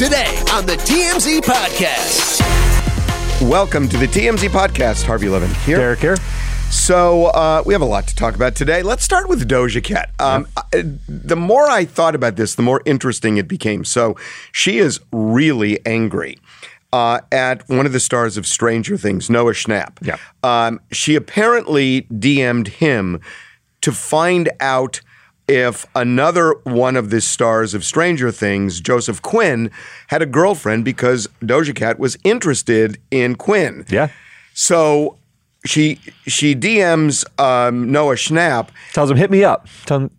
Today on the TMZ Podcast. Welcome to the TMZ podcast. Harvey Levin here. Derek here. So uh, we have a lot to talk about today. Let's start with Doja Cat. Um, I- The more I thought about this, the more interesting it became. So she is really angry. Uh, at one of the stars of Stranger Things, Noah Schnapp. Yeah. Um, she apparently DM'd him to find out if another one of the stars of Stranger Things, Joseph Quinn, had a girlfriend because Doja Cat was interested in Quinn. Yeah. So she she DMs um, Noah Schnapp Tells him, hit me up. Tell him,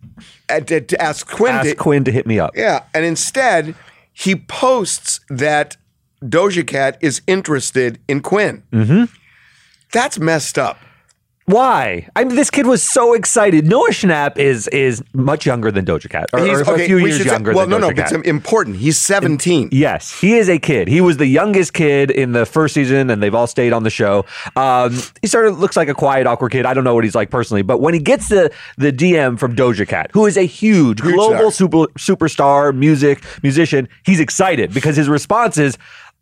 uh, to, to ask Quinn. ask to, Quinn to hit me up. Yeah, and instead he posts that Doja Cat is interested in Quinn. Mm-hmm. That's messed up. Why? I mean, this kid was so excited. Noah Schnapp is is much younger than Doja Cat, or, or a few years should say- younger well, no, Doja no, Cat. but it's important. He's 17. Yes, he is a kid. He was the youngest kid in the first season, and they've all stayed on the show. Um, he sort of looks like a quiet, awkward kid. I don't know what he's like personally, but when he gets the the DM from Doja Cat, who is a huge, Huge global star. super superstar music musician, he's excited because his response is.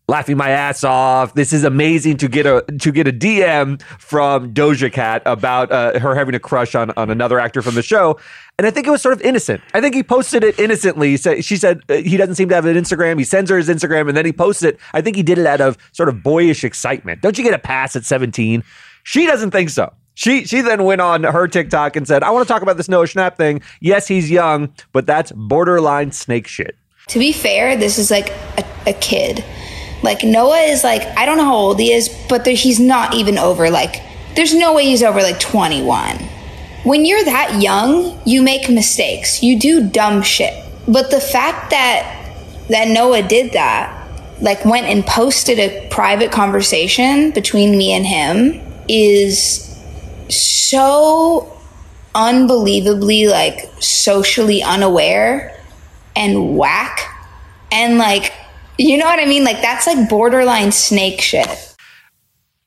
Laughing my ass off. This is amazing to get a to get a DM from Doja Cat about uh, her having a crush on on another actor from the show, and I think it was sort of innocent. I think he posted it innocently. So she said uh, he doesn't seem to have an Instagram. He sends her his Instagram and then he posts it. I think he did it out of sort of boyish excitement. Don't you get a pass at 17? She doesn't think so. She she then went on her TikTok and said, "I want to talk about this Noah Schnapp thing. Yes, he's young, but that's borderline snake shit." To be fair, this is like a, a kid. Like Noah is like I don't know how old he is, but there, he's not even over like. There's no way he's over like 21. When you're that young, you make mistakes. You do dumb shit. But the fact that that Noah did that, like went and posted a private conversation between me and him, is so unbelievably like socially unaware and whack and like you know what i mean like that's like borderline snake shit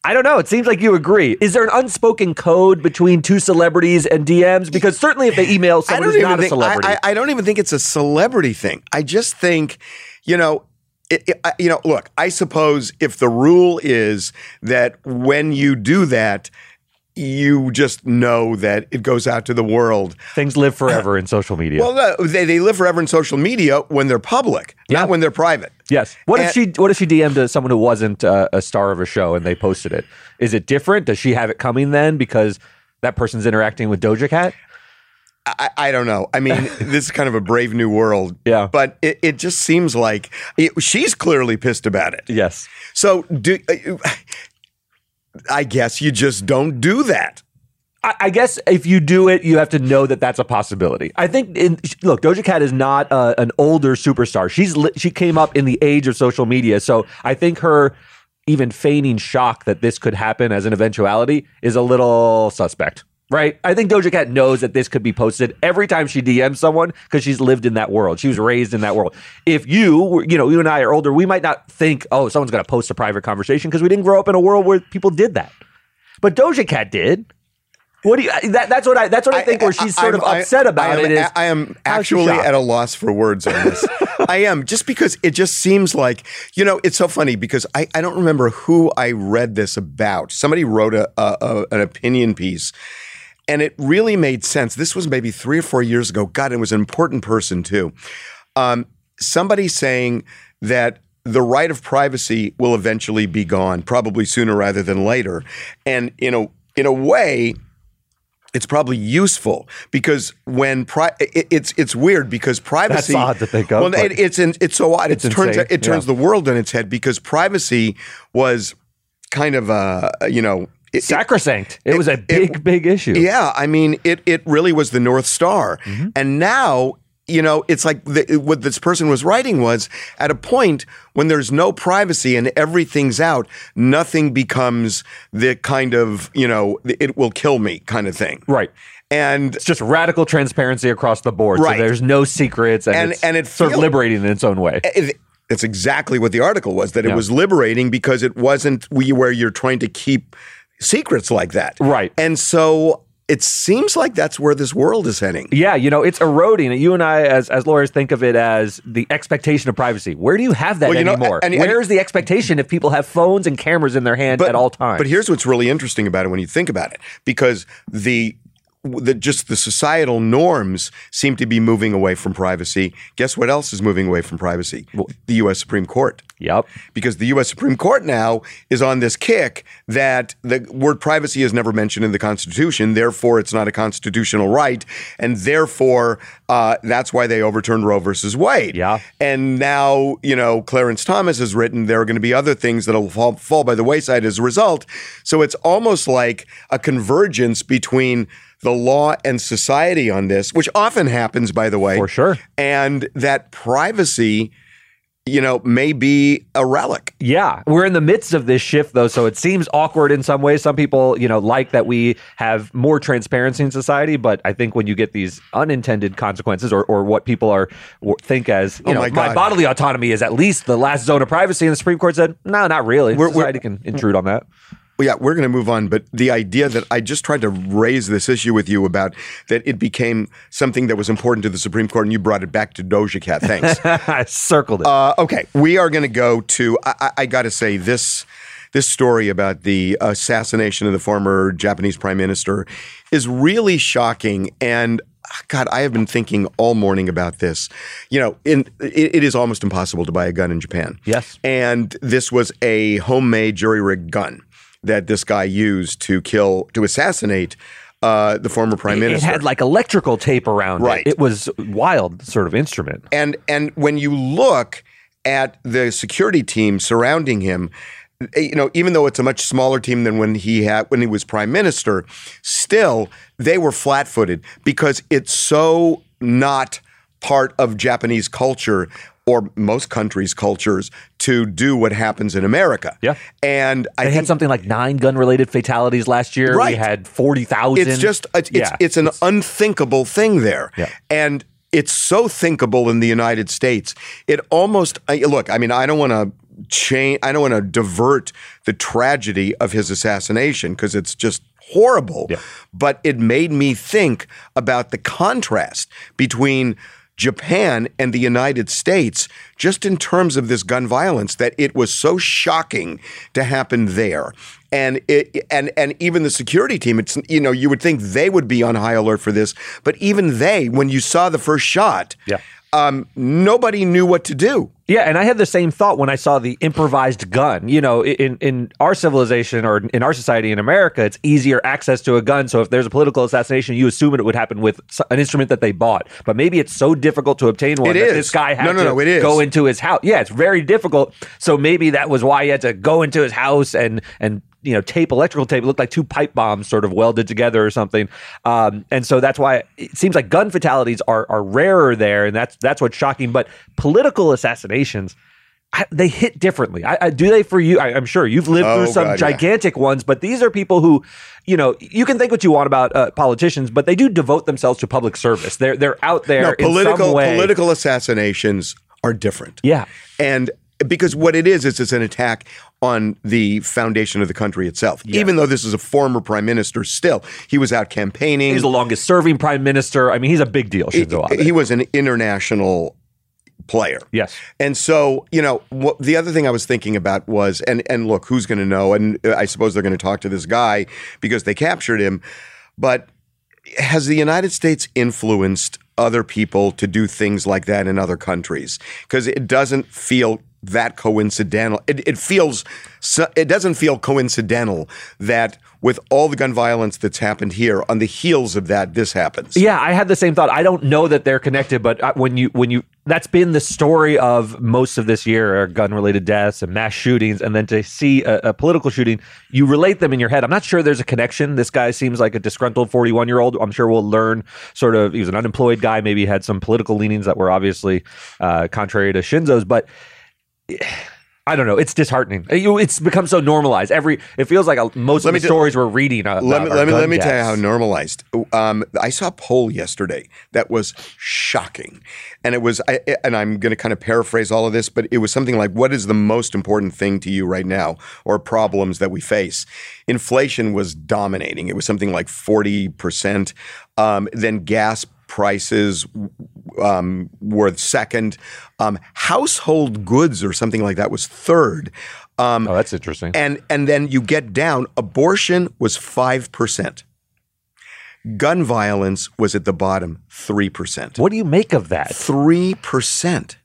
I don't know. It seems like you agree. Is there an unspoken code between two celebrities and DMs? Because certainly, if they email I someone don't who's not a celebrity, I, I, I don't even think it's a celebrity thing. I just think, you know, it, it- I- you know, look, I suppose if the rule is that when you do that, you just know that it goes out to the world. things live forever in social media. Well, no, they, they live forever in social media when they're public, Yeah. not when they're private. Yes. What if she What if she DM'd to someone who wasn't uh, a star of a show and they posted it? Is it different? Does she have it coming then because that person's interacting with Doja Cat? I, I don't know. I mean, this is kind of a brave new world. Yeah. But it, it just seems like it, she's clearly pissed about it. Yes. So do uh, I guess you just don't do that. I, guess if you do it, you have to know that that's a possibility. I think. In, look, Doja Cat is not uh, an older superstar. She's li- she came up in the age of social media, so I think her even feigning shock that this could happen as an eventuality is a little suspect. Right? I think Doja Cat knows that this could be posted every time she DMs someone because she's lived in that world. She was raised in that world. If you, you know, you and I are older, we might not think, oh, someone's going to post a private conversation because we didn't grow up in a world where people did that. But Doja Cat did. What do you? That, that's what I. That's what I think. Where she's sort of I'm- I- upset about I it. Is I am actually at a loss for words on this. I am just because it just seems like you know it's so funny because I, I don't remember who I read this about. Somebody wrote a, a, a an opinion piece. and it really made sense. This was maybe three or four years ago. God, it was an important person too. Um, somebody saying that the right of privacy will eventually be gone, probably sooner rather than later, and in a in a way, it's probably useful because when pri- it, it's it's weird because privacy That's odd to think of, Well, it, it's in, it's so odd. it's it turns insane, it turns yeah. the world on its head because privacy was kind of uh you know it- it- Sacrosanct. It, was a big, big issue. yeah, I mean, it it really was the North Star, Mm-hmm. and now you know it's like the, what this person was writing was at a point when there's no privacy and everything's out, nothing becomes the kind of you know it will kill me kind of thing, Right. And It's just radical transparency across the board. Right. So there's no secrets, and And- it's and it sort of liberating in its own way. it, that's exactly what the article was. That it Yeah. was liberating because it wasn't we where you're trying to keep secrets like that, Right. And so it seems like that's where this world is heading. Yeah, you know, it's eroding. You and I, as as lawyers, think of it as the expectation of privacy. Where do you have that Well, you know, anymore? and- and- Where is the expectation if people have phones and cameras in their hand at all times? But here's what's really interesting about it when you think about it, because the the just the societal norms seem to be moving away from privacy. Guess what else is moving away from privacy? The U.S. Supreme Court. Yep. Because the U.S. Supreme Court now is on this kick that the word privacy is never mentioned in the Constitution, therefore it's not a constitutional right, and therefore uh, that's why they overturned Roe versus Wade. Yeah. And now, you know, Clarence Thomas has written there are going to be other things that'll fall, fall by the wayside as a result. So it's almost like a convergence between the law and society on this, which often happens, by the way. For sure. And that privacy, you know, may be a relic. Yeah, we're in the midst of this shift, though, so it seems awkward in some ways. Some people, you know, like that we have more transparency in society, but I think when you get these unintended consequences, or, or what people are think as, you Oh know, my my, bodily autonomy is at least the last zone of privacy, and the Supreme Court said, no, not really. We're- we're- society can intrude on that. Yeah, we're going to move on. But the idea that I just tried to raise this issue with you about that it became something that was important to the Supreme Court, and you brought it back to Doja Cat. Thanks. I circled it. Uh, okay, we are going to go to. I, I, got to say this. This story about the assassination of the former Japanese prime minister is really shocking, and God, I have been thinking all morning about this. You know, in it, it is almost impossible to buy a gun in Japan. Yes. and this was a homemade jury-rigged gun that this guy used to kill to assassinate uh, the former prime it minister. It had like electrical tape around Right. it. It was wild sort of instrument. and and when you look at the security team surrounding him eh, you know even though it's a much smaller team than when he had when he was prime minister still they were flat-footed because it's so not part of Japanese culture or most countries' cultures to do what happens in America. Yeah. And I had something like nine gun related fatalities last year. Right. We had 40,000. it's just it's it's, Yeah. it's an unthinkable thing there Yeah. and it's so thinkable in the united states it almost I, look i mean i don't want to change i don't want to divert the tragedy of his assassination because it's just horrible Yeah. but it made me think about the contrast between Japan and the United States, just in terms of this gun violence, that it was so shocking to happen there. And it, and and even the security team, it's you know you would think they would be on high alert for this, but even they, when you saw the first shot, Yeah. Um, nobody knew what to do. Yeah, and I had the same thought when I saw the improvised gun. You know, in in our civilization or in our society in America, it's easier access to a gun. So if there's a political assassination, you assume it would happen with an instrument that they bought. But maybe it's so difficult to obtain one It that is. this guy had No, no, to no, it is. go into his house. Yeah, it's very difficult. So maybe that was why he had to go into his house and and you know tape electrical tape it looked like two pipe bombs sort of welded together or something um, and so that's why it seems like gun fatalities are are rarer there and that's that's what's shocking but political assassinations I, they hit differently. I, I, do they for you? I, I'm sure you've lived Oh, through some God, yeah. gigantic ones, but these are people who, you know, you can think what you want about uh, politicians, but they do devote themselves to public service. They're they're out there No, political political assassinations are different. Yeah. and because what it is is it's an attack on the foundation of the country itself. Even though this is a former prime minister, still he was out campaigning. He's the longest serving prime minister. I mean, he's a big deal. Shinzo Abe. he, he was an international player. Yes. And so, you know, what, the other thing I was thinking about was, and and look, who's going to know? And uh, I suppose they're going to talk to this guy because they captured him. But has the United States influenced other people to do things like that in other countries? Because it doesn't feel that coincidental. It, it feels it doesn't feel coincidental that with all the gun violence that's happened here, on the heels of that, this happens. Yeah, I had the same thought. I don't know that they're connected, but uh, when you when you that's been the story of most of this year are gun related deaths and mass shootings, and then to see a, a political shooting, you relate them in your head. I'm not sure there's a connection. This guy seems like a disgruntled 41 year old. I'm sure we'll learn sort of he was an unemployed guy, maybe had some political leanings that were obviously uh, contrary to Shinzo's, but. I don't know. It's disheartening. It's become so normalized. Every it feels like a, most Let of the stories we're reading. Let me let me let me tell you how normalized. Um, I saw a poll yesterday that was shocking, and it was. I, and I'm going to kind of paraphrase all of this, but it was something like, "What is the most important thing to you right now, or problems that we face?" Inflation was dominating. It was something like forty percent. Um, then gas prices um, were second. Um, household goods or something like that was third. Um, Oh, that's interesting. and and then you get down. Abortion was five percent. Gun violence was at the bottom, three percent. What do you make of that? Three percent.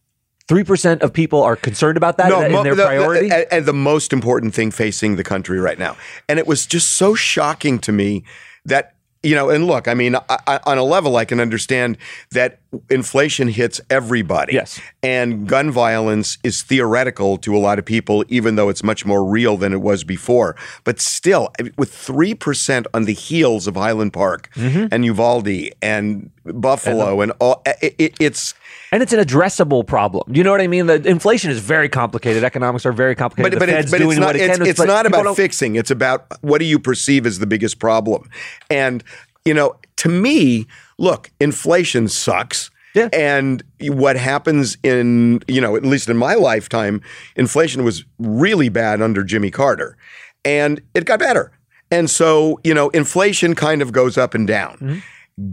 Three percent of people are concerned about that in mo- their the- the- priority. and, and the most important thing facing the country right now. And it was just so shocking to me that you know. And look, I mean, I, I, on a level, I can understand that inflation hits everybody. Yes. and gun violence is theoretical to a lot of people, even though it's much more real than it was before. But still, with three percent on the heels of Highland Park Mm-hmm. and Uvalde and Buffalo and, all, it, it, it's. And it's an addressable problem. You know what I mean? The inflation is very complicated. Economics are very complicated. But, but, but it's not, it it's, it's not about fixing. It's about what do you perceive as the biggest problem. And, you know, to me, look, inflation sucks. Yeah. And what happens in, you know, at least in my lifetime, inflation was really bad under Jimmy Carter. And it got better. And so, you know, inflation kind of goes up and down Mm-hmm.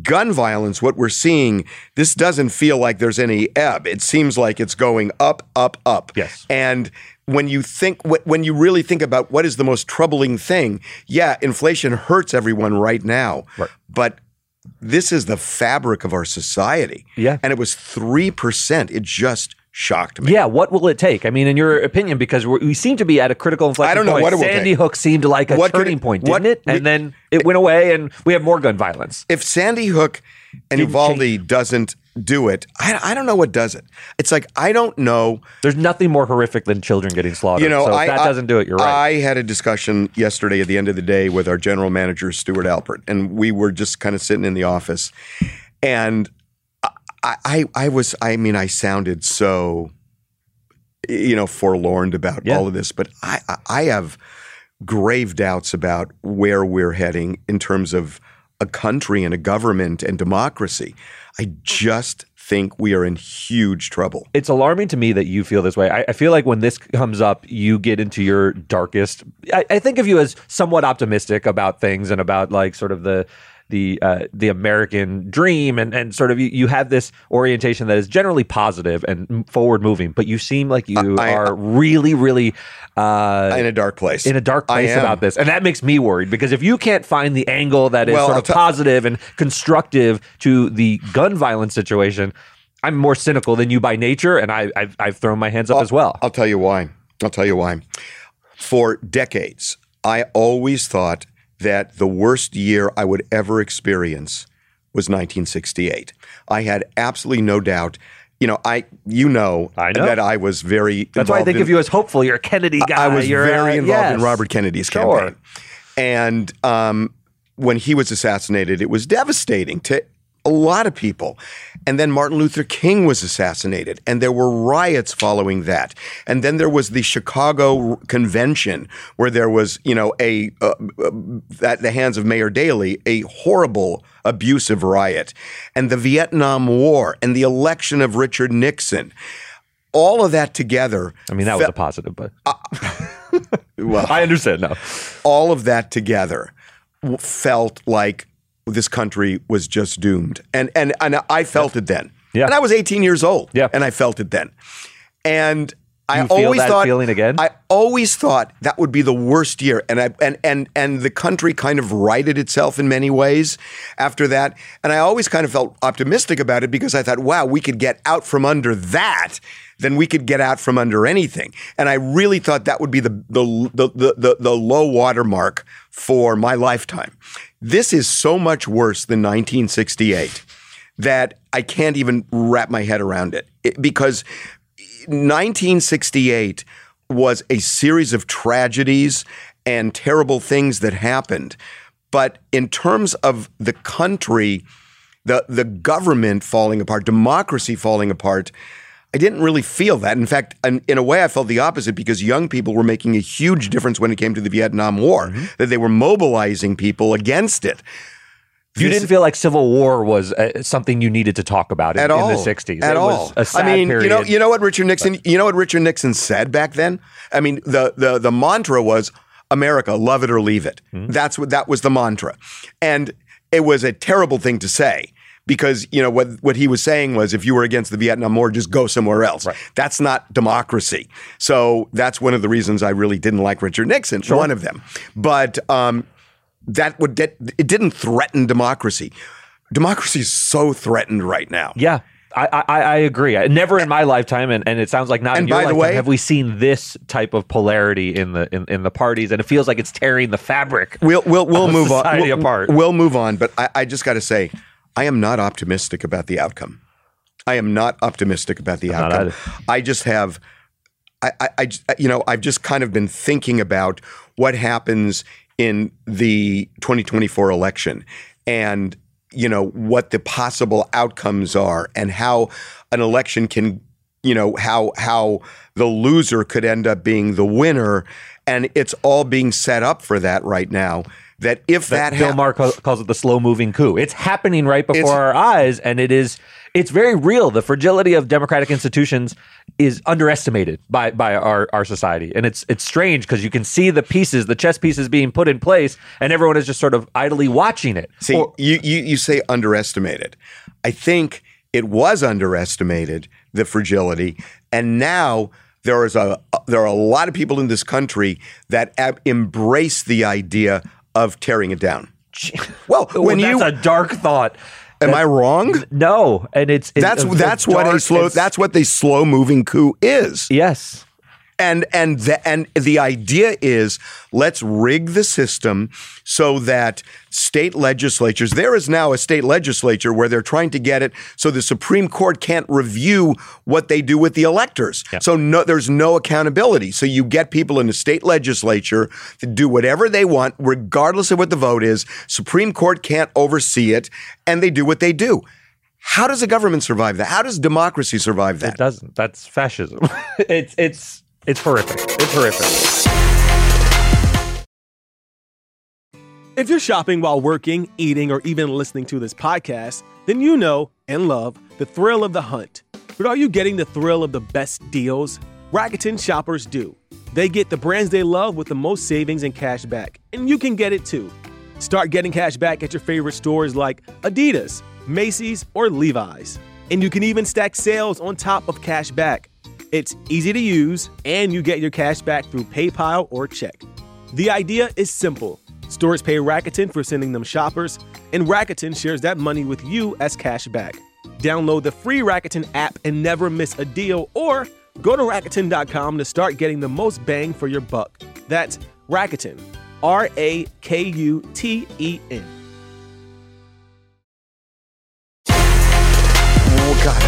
Gun violence, what we're seeing, this doesn't feel like there's any ebb. It seems like it's going up, up, up. Yes. And when you think, when you really think about what is the most troubling thing, yeah, inflation hurts everyone right now. Right. But this is the fabric of our society. Yeah. And it was 3%. It just shocked me. Yeah, what will it take? I mean, in your opinion, because we're, we seem to be at a critical inflection point. I don't know point. what it will Sandy take. Hook seemed like a What turning it- point, didn't it? And we- then it went away, and we have more gun violence. If Sandy Hook and Didn't Uvalde doesn't do it, I, I don't know what does it. It's like, I don't know. There's nothing more horrific than children getting slaughtered. You know, so if I, that I- doesn't do it. You're right. I had a discussion yesterday at the end of the day with our general manager, Stuart Alpert, and we were just kind of sitting in the office, and I, I, I was, I mean, I sounded so, you know, forlorn about Yeah. all of this, but I, I- I have grave doubts about where we're heading in terms of a country and a government and democracy. I just think we are in huge trouble. it's alarming to me that you feel this way. I, I feel like when this comes up, you get into your darkest. I, I think of you as somewhat optimistic about things and about like sort of the the uh, the American dream and and sort of you, you have this orientation that is generally positive and forward moving, but you seem like you I- are really really uh, in a dark place. in a dark place about this. And that makes me worried because if you can't find the angle that is Well, sort of tell- positive and constructive to the gun violence situation, I'm more cynical than you by nature, and I, I've, I've thrown my hands up as well. I'll tell you why. I'll tell you why. For decades, I always thought that the worst year I would ever experience was 1968. I had absolutely no doubt. You know, I you know, I know. that I was very. That's why I think in- of you as hopeful. You're a Kennedy guy. I was You're, very uh, involved yes. in Robert Kennedy's Sure. campaign. And um, when he was assassinated, it was devastating to a lot of people. And then Martin Luther King was assassinated, and there were riots following that. And then there was the Chicago Convention, where there was, you know, a uh, uh, at the hands of Mayor Daley, a horrible, abusive riot, and the Vietnam War, and the election of Richard Nixon. All of that together. I mean, that was a positive, but well, I understand now. all of that together w- felt like this country was just doomed. And and and I felt it then. Yeah. And I was 18 years old. Yeah. And I felt it then. And I You always thought feeling again? I always thought that would be the worst year, and I and and and the country kind of righted itself in many ways after that. And I always kind of felt optimistic about it because I thought, wow, we could get out from under that. Then we could get out from under anything, and I really thought that would be the the the the, the, the low water mark for my lifetime. This is so much worse than 1968 that I can't even wrap my head around it, It- because 1968 was a series of tragedies and terrible things that happened. But in terms of the country, the the government falling apart, democracy falling apart, I didn't really feel that. In fact, in, in a way, I felt the opposite because young people were making a huge difference when it came to the Vietnam War. Mm-hmm. That they were mobilizing people against it. You didn't feel like Civil War was uh, something you needed to talk about in, at in the '60s. At it all. was a sad I mean, period. you know, you know what Richard Nixon, you know what Richard Nixon said back then. I mean, the the the mantra was America, love it or leave it. Hmm. That's what that was the mantra, and it was a terrible thing to say. Because you know what what he was saying was if you were against the Vietnam War, just go somewhere else. That's not democracy. So that's one of the reasons I really didn't like Richard Nixon. One of them, but um, that would get it didn't threaten democracy. Democracy is so threatened right now. Yeah. I, I, I agree. I, never in my lifetime, and, and it sounds like not And in your by the way- have we seen this type of polarity in the in, in the parties, and it feels like it's tearing the fabric. We'll we'll we'll move on. We'll, apart. we'll move on, but I, I just got to say, I am not optimistic about the outcome. I am not optimistic about the outcome. I just have, I, I, you know, I've just kind of been thinking about what happens in the 2024 election, and you know what the possible outcomes are, and how an election can you know how how the loser could end up being the winner and it's all being set up for that right now that if that, Bill hap- Maher calls it the slow moving coup. It's happening right before our eyes, and it is it's very real. The fragility of democratic institutions is underestimated by by our, our society, and it's it's strange because you can see the pieces, the chess pieces being put in place, and everyone is just sort of idly watching it. see Or- you, you you say underestimated i think it was underestimated the fragility and now there is a there are a lot of people in this country that ab- embrace the idea of tearing it down well when Well, you that's a dark thought. Am i wrong No, and it's, it's that's it's that's what a slow that's what the slow moving coup is yes. And and the, and the idea is let's rig the system so that state legislatures there is now a state legislature where they're trying to get it so the Supreme Court can't review what they do with the electors. So no there's no accountability. So you get people in the state legislature to do whatever they want regardless of what the vote is. Supreme Court can't oversee it and they do what they do. How does a government survive that? How does democracy survive that? It doesn't. That's fascism. it's it's it's horrific. It's horrific. If you're shopping while working, eating, or even listening to this podcast, then you know and love the thrill of the hunt. But are you getting the thrill of the best deals? Rakuten shoppers do. They get the brands they love with the most savings and cash back, and you can get it too. Start getting cash back at your favorite stores like Adidas, Macy's, or Levi's. And you can even stack sales on top of cash back. It's easy to use, and you get your cash back through PayPal or check. The idea is simple. Stores pay Rakuten for sending them shoppers, and Rakuten shares that money with you as cash back. Download the free Rakuten app and never miss a deal, or go to Rakuten.com to start getting the most bang for your buck. That's Rakuten, R A K U T E N.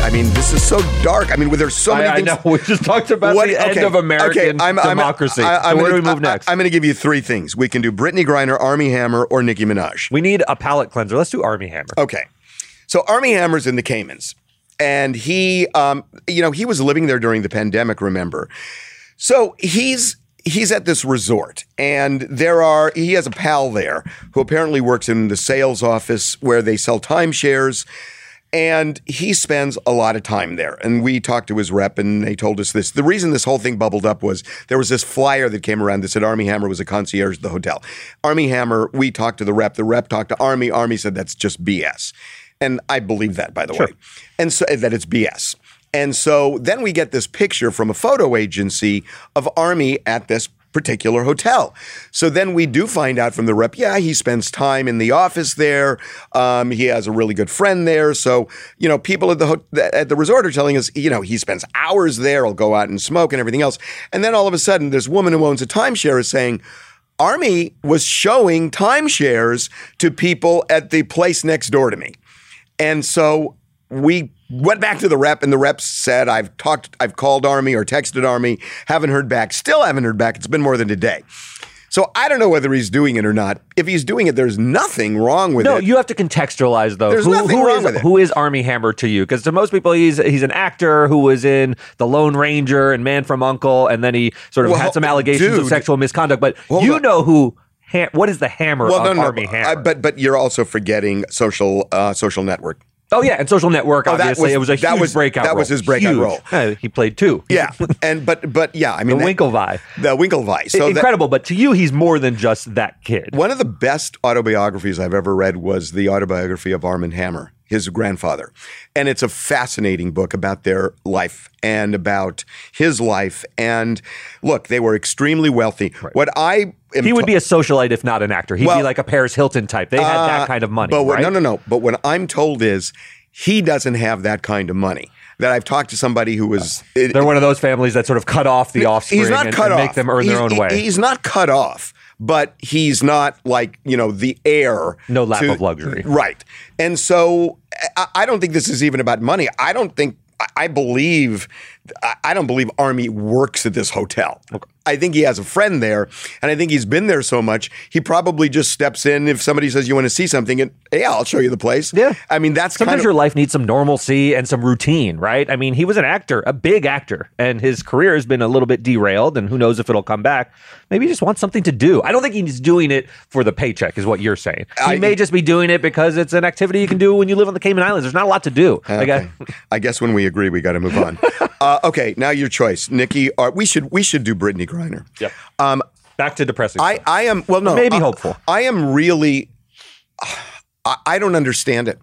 I mean, this is so dark. I mean, there's so many I, I things. know. We just talked about What- the end of American okay, I'm- I'm- democracy. I- so I'm where gonna- do we move I- next? I'm going to give you three things. We can do Brittney Griner, Armie Hammer, or Nicki Minaj. we need a palate cleanser. Let's do Armie Hammer. Okay. So Armie Hammer's in the Caymans, and he, um, you know, he was living there during the pandemic. Remember, so he's he's at this resort, and there are he has a pal there who apparently works in the sales office where they sell timeshares. And he spends a lot of time there. And we talked to his rep, and they told us this. The reason this whole thing bubbled up was there was this flyer that came around that said Armie Hammer was a concierge at the hotel. Armie Hammer, we talked to the rep. The rep talked to Armie. Armie said that's just BS. And I believe that, by the way. And so that it's BS. And so then we get this picture from a photo agency of Armie at this particular hotel. So then we do find out from the rep, yeah, he spends time in the office there. Um, he has a really good friend there. So you know, people at the ho- at the resort are telling us, you know, he spends hours there. He'll go out and smoke and everything else. And then all of a sudden, this woman who owns a timeshare is saying. Armie was showing timeshares to people at the place next door to me. And so we went back to the rep, and the rep said, I've talked, I've called Armie or texted Armie, haven't heard back, still haven't heard back. It's been more than a day. So I don't know whether he's doing it or not. If he's doing it, there's nothing wrong with No, it. No, you have to contextualize though. There's who, nothing who wrong is- with it. who is Armie Hammer to you? Because to most people, he's he's an actor who was in The Lone Ranger and Man from U.N.C.L.E., and then he sort of Well, had some allegations of sexual misconduct. But you on. know who? Ha- what is the hammer well, of no, no, Armie no, Hammer? I- but but you're also forgetting social uh, social network. Oh yeah, and Social Network. Oh, Obviously, was- it was a that huge was- breakout. that was his breakout Huge. role. Uh, he played two. Yeah, and but but yeah, I mean the that- Winklevi. the Winklevi. So that- Incredible, but to you, he's more than just that kid. One of the best autobiographies I've ever read was the autobiography of Armand Hammer, his grandfather. And it's a fascinating book about their life and about his life. And look, they were extremely wealthy. Right. What I He would be a socialite if not an actor. He'd Well, be like a Paris Hilton type. They had Uh, that kind of money. But what, right? no, no, no. But what I'm told is he doesn't have that kind of money. That I've talked to somebody who was. it- They're one of those families that sort of cut off the offspring he's not and, cut and off. make them earn he's, their own way. He's not cut off, but he's not like you know the heir. No lap to- of luxury. right? And so I, I don't think this is even about money. I don't think. I- I believe. I- don't believe Armie works at this hotel. I think he has a friend there, and I think he's been there so much he probably just steps in if somebody says you want to see something, and yeah, I'll show you the place. Yeah. I mean that's Sometimes kind of your life needs some normalcy and some routine, right? I mean, he was an actor, a big actor, and his career has been a little bit derailed, and who knows if it'll come back. Maybe he just wants something to do. I don't think he's doing it for the paycheck, is what you're saying. He I- may just be doing it because it's an activity you can do when you live on the Cayman Islands. There's not a lot to do. Okay. I- I guess when we agree, we got to move on. uh, Uh, okay, now your choice, Nicki. Or we should we should do Brittney Griner. Yep. Um, back to depressing. I I am well, no, Maybe I- hopeful. I am really. I, I don't understand it.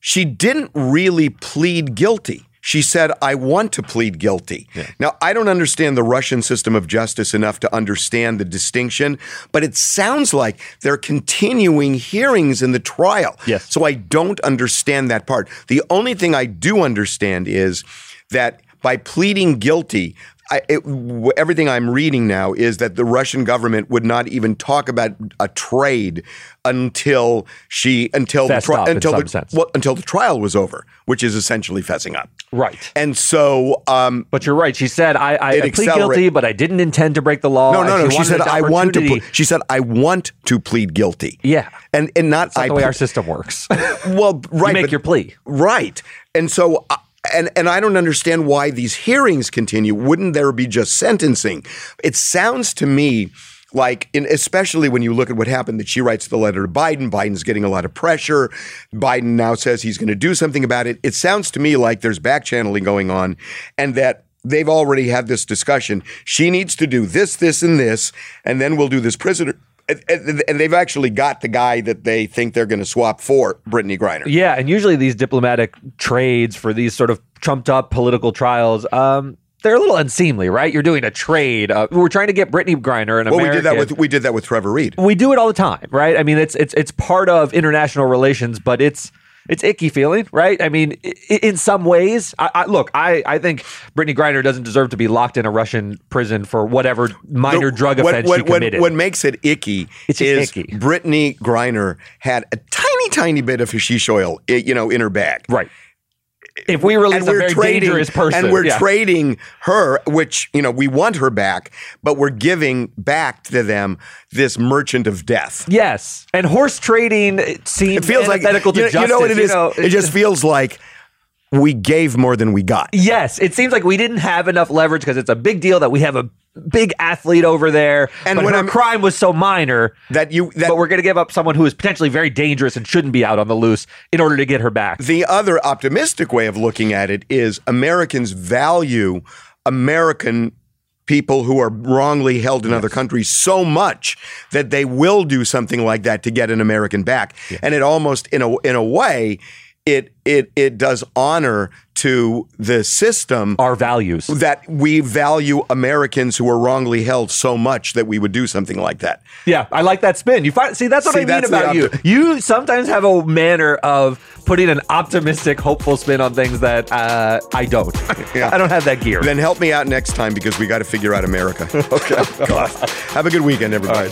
She didn't really plead guilty. She said, I want to plead guilty. Now, I don't understand the Russian system of justice enough to understand the distinction, but it sounds like they're continuing hearings in the trial. Yes. So I don't understand that part. The only thing I do understand is that by pleading guilty, I, it, w- everything I'm reading now is that the Russian government would not even talk about a trade until she until Fessed the in until the well, until the trial was over, which is essentially fessing up. right. And so, um, But you're right. She said, I, I, I plead guilty, but I didn't intend to break the law. no, no, no. She wanted said, "I want to." Ple-. She said, "I want to plead guilty." Yeah. and and not That's not I the way ple- our system works. Well, right. make but- your plea. Right. And so, uh, and and I don't understand why these hearings continue. Wouldn't there be just sentencing? It sounds to me like, in, especially when you look at what happened, that she writes the letter to Biden. Biden's getting a lot of pressure. Biden now says he's going to do something about it. It sounds to me like there's back channeling going on, and that. They've already had this discussion. She needs to do this, this, and this, and then we'll do this prisoner. And, and- and they've actually got the guy that they think they're going to swap for Brittney Griner. Yeah, and usually these diplomatic trades for these sort of trumped up political trials, um, they're a little unseemly, right? You're doing a trade. Uh, we're trying to get Brittney Griner, an Well, American. we did that with we did that with Trevor Reed. we do it all the time, right? I mean, it's it's it's part of international relations, but it's it's icky feeling, right? I mean, in some ways, I, I look, I I think Brittney Griner doesn't deserve to be locked in a Russian prison for whatever minor The- drug what, offense what, she committed. What, what makes it icky It's is icky. Brittney Griner had a tiny, tiny bit of hashish oil, you know, in her bag. right. If we release a very dangerous person, and we're yeah. trading her, which you know we want her back, but we're giving back to them this merchant of death. Yes, and horse trading seems It feels like antithetical to you, know- you know what it is. know, it just feels like we gave more than we got. Yes, it seems like we didn't have enough leverage because it's a big deal that we have a big athlete over there, And when her I'm- crime was so minor That you that but we're going to give up someone who is potentially very dangerous and shouldn't be out on the loose in order to get her back. The other optimistic way of looking at it is Americans value American people who are wrongly held in other countries so much that they will do something like that to get an American back. And it almost in a in a way it it it does honor to the system Our values. that we value Americans who are wrongly held so much that we would do something like that. Yeah, I like that spin. You find, see, that's what See, I mean about you. You sometimes have a manner of putting an optimistic, hopeful spin on things that uh, I don't. Yeah. I don't have that gear. Then help me out next time because we got to figure out America. okay. God. Have a good weekend, everybody.